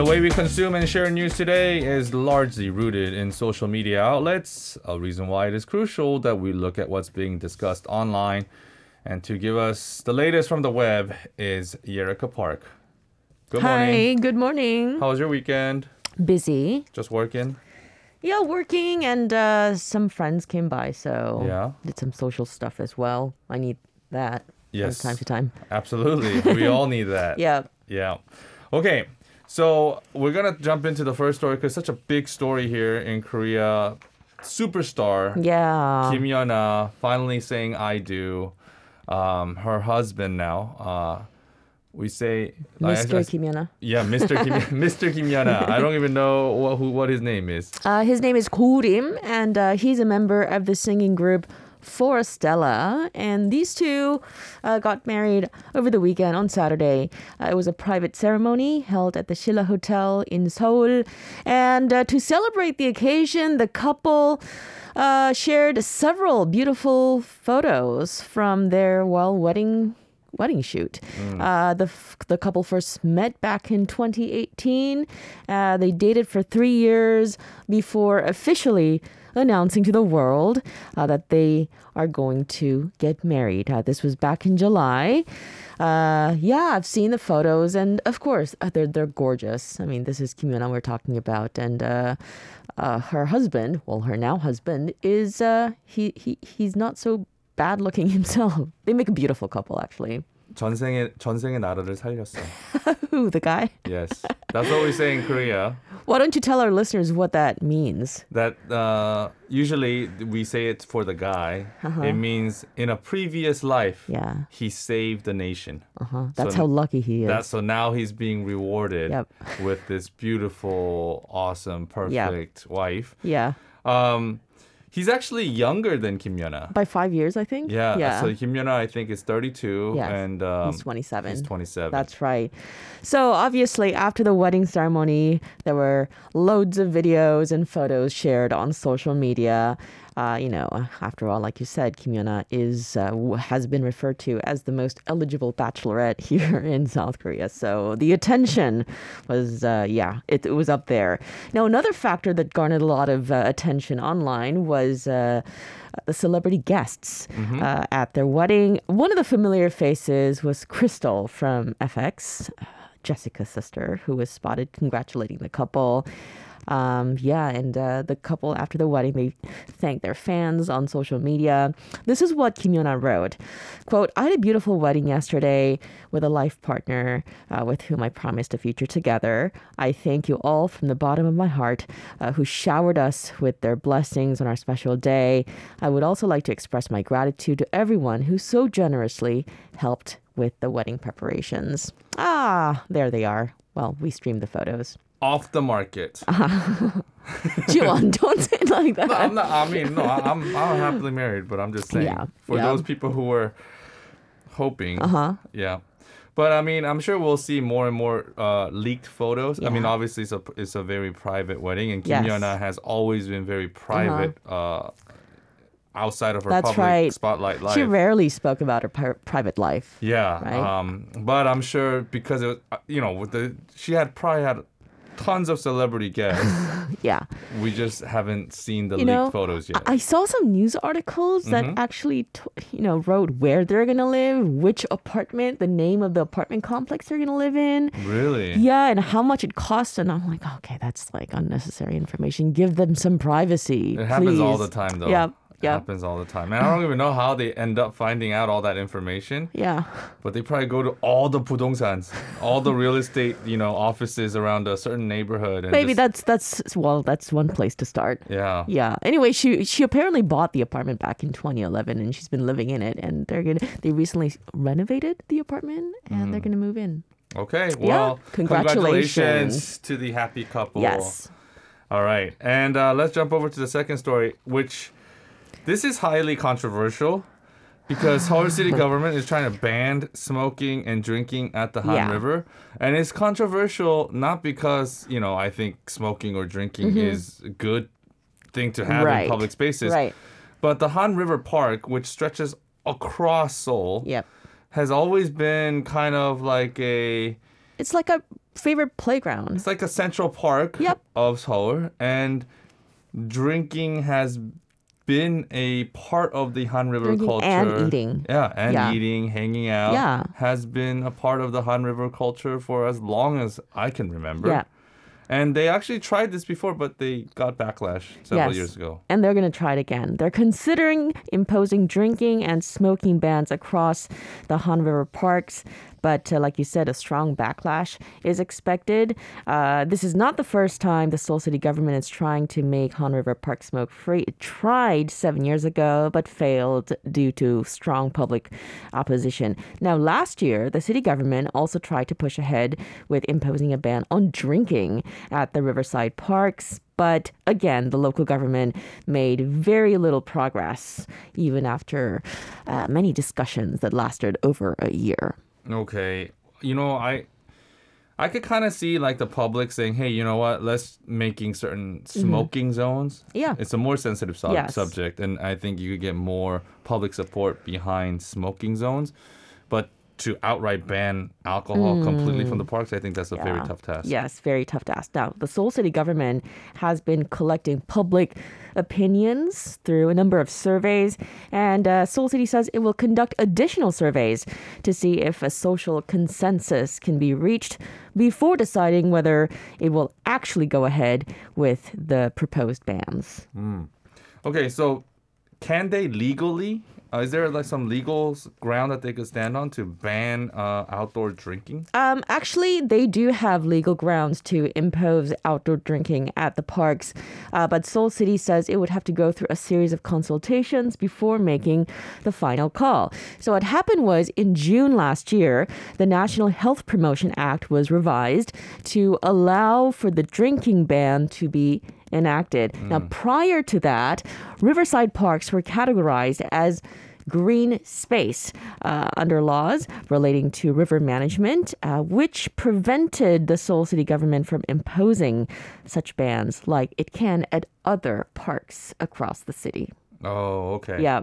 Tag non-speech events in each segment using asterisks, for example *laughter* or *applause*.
The way we consume and share news today is largely rooted in social media outlets, a reason why it is crucial that we look at what's being discussed online. And to give us the latest from the web is Yerika Park. Good morning. Hi, good morning. How was your weekend? Busy. Just working? Yeah, working, and uh, some friends came by, so Yeah. did some social stuff as well. I need that Yes. from time to time. Absolutely. we all need that. *laughs* Yeah. Yeah. Okay. So we're gonna jump into the first story because such a big story here in Korea. Superstar Yeah. Kim Yuna finally saying I do. Um, her husband now. Uh, we say Mr. Kim Yuna. Yeah, Mr. Kim, *laughs* Mr. Kim Yuna. I don't even know what who, what his name is. Uh, his name is Ko Rim, and uh, he's a member of the singing group Forestella. And these two uh, got married over the weekend on Saturday. Uh, it was a private ceremony held at the Shilla Hotel in Seoul. And uh, to celebrate the occasion, the couple uh, shared several beautiful photos from their well wedding wedding shoot. Uh, the f- the couple first met back in 2018. Uh, they dated for three years before officially announcing to the world uh, that they are going to get married. Uh, this was back in July. Uh, yeah, I've seen the photos, and of course, uh, they're they're gorgeous. I mean, this is Kim Yuna we're talking about, and uh, uh, her husband, well, her now husband, is he he he's not so bad looking *laughs* himself. They make a beautiful couple, actually. 전생의 전생의 나라를 살렸어. *laughs* Who, the guy? Yes, that's what we say in Korea. Why don't you tell our listeners what that means? That uh, usually we say it for the guy. It means in a previous life, Yeah. he saved the nation. Uh-huh. That's So how lucky he is. That so now he's being rewarded Yep. with this beautiful, awesome, perfect wife. yeah. Um, he's actually younger than Kim Yuna. By five years, I think. Yeah. Yeah. So Kim Yuna, I think, is 32, Yes. and um, He's 27. He's 27. That's right. So obviously, after the wedding ceremony, there were loads of videos and photos shared on social media. Uh, you know, after all, like you said, Kim Yuna is uh, has been referred to as the most eligible bachelorette *laughs* here in South Korea. So the attention was, uh, yeah, it, it was up there. Now, another factor that garnered a lot of uh, attention online was. Uh, the celebrity guests uh, at their wedding. One of the familiar faces was Krystal from f(x), uh, Jessica's sister, who was spotted congratulating the couple. Um, yeah, and uh, the couple after the wedding, they thanked their fans on social media. This is what Kim Yuna wrote: "Quote: I had a beautiful wedding yesterday with a life partner uh, with whom I promised a future together. I thank you all from the bottom of my heart uh, who showered us with their blessings on our special day. I would also like to express my gratitude to everyone who so generously helped with the wedding preparations. Ah, there they are. Well, we streamed the photos. Off the market. *laughs* Jiwon, don't say it like that. No, I'm not. I mean, no, I- I'm I'm happily married, but I'm just saying Yeah, for yeah. those people who were hoping. Uh-huh. Yeah. But I mean, I'm sure we'll see more and more uh, leaked photos. I mean, obviously, it's a it's a very private wedding, and Kim Yes. Has always been very private uh outside of her That's public right. spotlight life. She rarely spoke about her pri- private life. Yeah. Right? Um, but I'm sure because it, was, uh, you know, with the she had probably had tons of celebrity guests. *laughs* Yeah. we just haven't seen the You leaked know, photos yet. I saw some news articles that Mm-hmm. actually, t- you know, wrote where they're gonna live, which apartment, the name of the apartment complex they're gonna live in. really? Yeah, and how much it costs. And I'm like, okay, that's like unnecessary information. Give them some privacy. It happens all the time, though. Yep. Happens all the time. And I don't even know how they end up finding out all that information. Yeah. But they probably go to all the pudongsans, all the real estate, you know, offices around a certain neighborhood. Maybe just... that's that's well, that's one place to start. Yeah. Yeah. Anyway, she she apparently bought the apartment back in 2011, and she's been living in it. And they're gonna they recently renovated the apartment, and mm. they're gonna move in. Okay. Well, yeah. congratulations. congratulations to the happy couple. Yes. All right, and uh, let's jump over to the second story, which this is highly controversial because Seoul City *laughs* government is trying to ban smoking and drinking at the Han Yeah. River. And it's controversial not because, you know, I think smoking or drinking is a good thing to have Mm-hmm. Right. in public spaces. Right. But the Han River Park, which stretches across Seoul, Yep. has always been kind of like a It's like a favorite playground. It's like a central park Yep. of Seoul, and drinking has been a part of the Han River Drinking culture. and eating. Yeah, and Yeah. eating, hanging out. Yeah. Has been a part of the Han River culture for as long as I can remember. Yeah. And they actually tried this before, but they got backlash several Yes. years ago. And they're going to try it again. They're considering imposing drinking and smoking bans across the Han River parks. But uh, like you said, a strong backlash is expected. Uh, this is not the first time the Seoul City government is trying to make Han River Park smoke free. It tried seven years ago, but failed due to strong public opposition. Now, last year, the city government also tried to push ahead with imposing a ban on drinking at the riverside parks. But again, the local government made very little progress, even after uh, many discussions that lasted over a year. Okay. You know, I I could kind of see like the public saying, "Hey, you know what? Let's making certain smoking zones." Mm-hmm. Yeah. It's a more sensitive sub- Yes. subject and I think you could get more public support behind smoking zones. But to outright ban alcohol completely from the parks, I think that's a very Mm. Tough task. Yes, very tough task. Now, the Seoul City government has been collecting public opinions through a number of surveys, and uh, Seoul City says it will conduct additional surveys to see if a social consensus can be reached before deciding whether it will actually go ahead with the proposed bans. Okay, so can they legally? Uh, is there like some legal ground that they could stand on to ban uh, outdoor drinking? Um, actually, they do have legal grounds to impose outdoor drinking at the parks, uh, but Seoul City says it would have to go through a series of consultations before making the final call. So, what happened was in June last year, the National Health Promotion Act was revised to allow for the drinking ban to be enacted. Now, prior to that, riverside parks were categorized as green space uh, under laws relating to river management, uh, which prevented the Seoul City government from imposing such bans like it can at other parks across the city. Oh, okay. Yeah.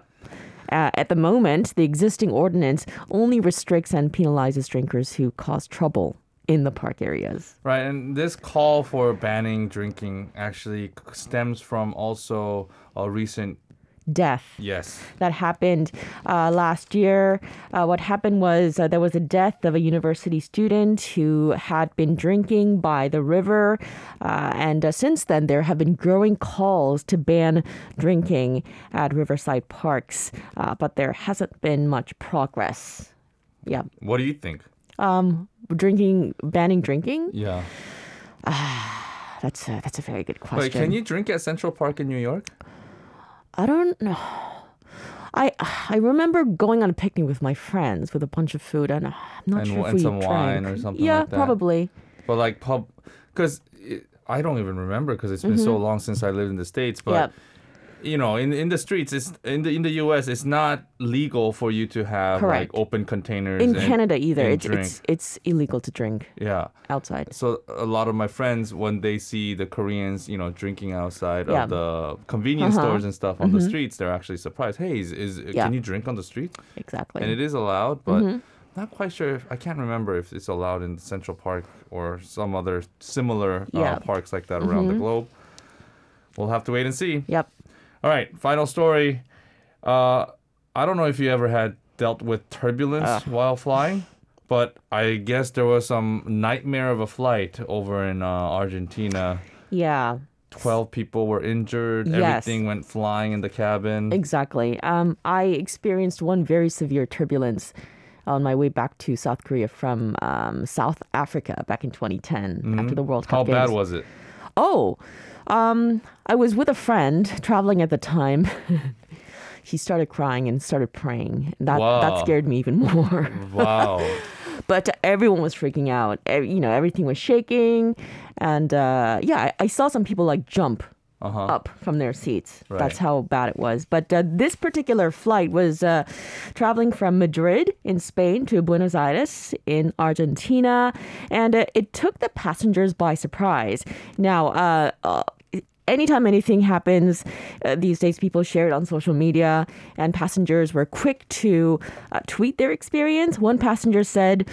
Uh, at the moment, the existing ordinance only restricts and penalizes drinkers who cause trouble in the park areas. Right, and this call for banning drinking actually stems from also a recent Death. yes. that happened uh, last year. Uh, what happened was uh, there was a death of a university student who had been drinking by the river. Uh, and uh, since then, there have been growing calls to ban drinking at riverside parks, uh, but there hasn't been much progress. Yeah. What do you think? Um, drinking, banning drinking? Yeah. *sighs* That's a, that's a very good question. Wait, can you drink at Central Park in New York? I don't know. I I remember going on a picnic with my friends with a bunch of food, and I'm not And sure if and we some drank. wine or something Yeah, like that. probably. But like pub, because I don't even remember because it's been so long since I lived in the states. But Yep. You know, in in the streets, it's in the in the U.S. It's not legal for you to have Correct. like open containers In and- Canada, either it's drink. it's it's illegal to drink yeah. outside. So a lot of my friends, when they see the Koreans, you know, drinking outside Yeah. of the convenience Uh-huh. stores and stuff on the streets, they're actually surprised. Hey, is, is Yeah. can you drink on the street? Exactly. And it is allowed, but Mm-hmm. not quite sure if I can't remember if it's allowed in Central Park or some other similar Yeah. Mm-hmm. uh, parks like that around the globe. We'll have to wait and see. Yep. All right, final story. Uh, I don't know if you ever had dealt with turbulence Ah. while flying, but I guess there was some nightmare of a flight over in uh, Argentina. Yeah. 12 people were injured. Yes. Everything went flying in the cabin. Exactly. Um, I experienced one very severe turbulence on my way back to South Korea from um, South Africa back in 2010 after the World Mm-hmm. How Cup bad was it? Oh, um, I was with a friend traveling at the time. *laughs* he started crying and started praying. That that scared me even *laughs* more. Wow. *laughs* but everyone was freaking out. You know, everything was shaking, and uh, yeah, I, I saw some people like jump Uh-huh. up from their seats. Right. That's how bad it was. But uh, this particular flight was uh, traveling from Madrid in Spain to Buenos Aires in Argentina, and uh, it took the passengers by surprise. Now, uh, uh, anytime anything happens uh, these days, people share it on social media, and passengers were quick to uh, tweet their experience. One passenger said,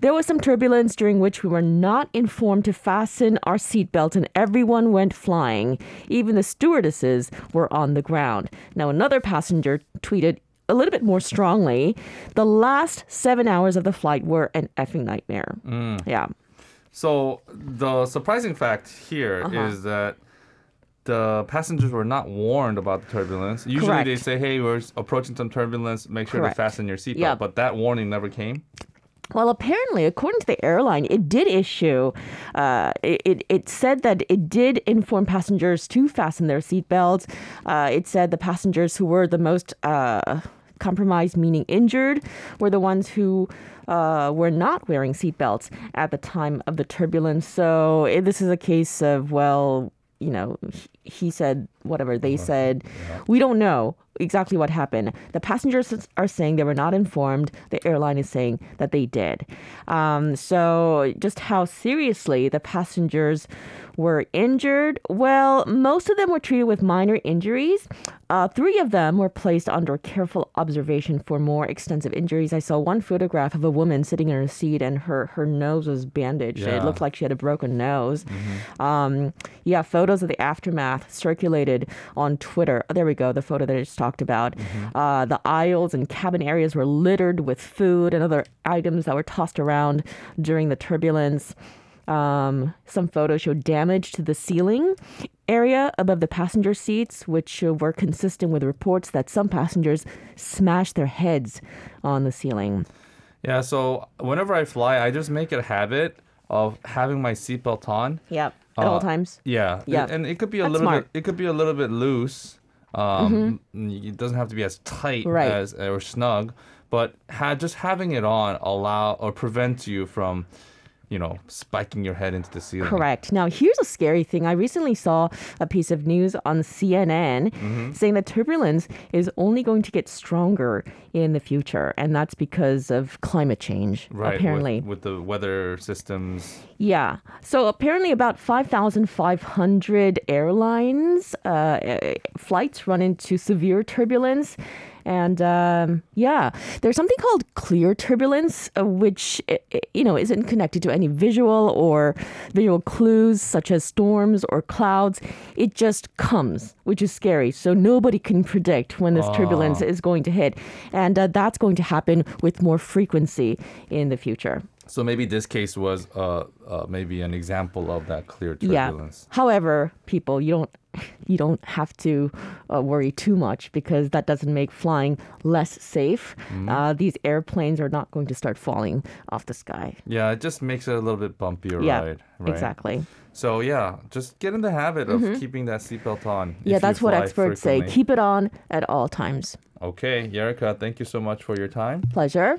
There was some turbulence during which we were not informed to fasten our seatbelt and everyone went flying. Even the stewardesses were on the ground. Now, another passenger tweeted a little bit more strongly the last seven hours of the flight were an effing nightmare. Yeah. So the surprising fact here is Uh-huh. that the passengers were not warned about the turbulence. Usually Correct. they say, "Hey, we're approaching some turbulence. Make sure Correct. to fasten your seatbelt." Yep. But that warning never came. Well, apparently, according to the airline, it did issue. Uh, it, it it said that it did inform passengers to fasten their seatbelts. Uh, it said the passengers who were the most uh, compromised, meaning injured, were the ones who uh, were not wearing seatbelts at the time of the turbulence. So eh, this is a case of well, you know, he, said whatever they said. We don't know exactly what happened. The passengers are saying they were not informed. The airline is saying that they did. Um, so, just how seriously the passengers were injured? Well, most of them were treated with minor injuries. Uh, three of them were placed under careful observation for more extensive injuries. I saw one photograph of a woman sitting in her seat and her, her nose was bandaged. Yeah. It looked like she had a broken nose. Um, yeah, photos of the aftermath circulated on Twitter. Oh, there we go, the photo that I just talked about. Uh, the aisles and cabin areas were littered with food and other items that were tossed around during the turbulence. Um, some photos showed damage to the ceiling area above the passenger seats, which were consistent with reports that some passengers smashed their heads on the ceiling. Yeah. So whenever I fly, I just make it a habit of having my seatbelt on. Yep, at all Uh, times. Yeah. Yeah. And it could be a That's little smart. bit. It could be a little bit loose. Um, It doesn't have to be as tight Right. as or snug, but ha- just having it on allow or prevents you from, you know, spiking your head into the ceiling. Correct. Now, here's a scary thing. I recently saw a piece of news on CNN Mm-hmm. saying that turbulence is only going to get stronger in the future, and that's because of climate change, Right. apparently. with, the weather systems. Yeah. So apparently, about 5,500 airlines uh, flights run into severe turbulence. And um, yeah, there's something called clear turbulence, uh, which you know isn't connected to any visual or visual clues such as storms or clouds. It just comes, which is scary. So nobody can predict when this turbulence is going to hit, and uh, that's going to happen with more frequency in the future. So maybe this case was uh, uh, maybe an example of that clear turbulence. Yeah. However, people, you don't *laughs* you don't have to uh, worry too much because that doesn't make flying less safe. Mm-hmm. Uh, these airplanes are not going to start falling off the sky. Yeah, it just makes it a little bit bumpier yeah, ride. Right? exactly. So yeah, just get in the habit of keeping that seatbelt on. Mm-hmm. Yeah, that's what experts say. Keep it on at all times. Okay, Yerika, thank you so much for your time. Pleasure.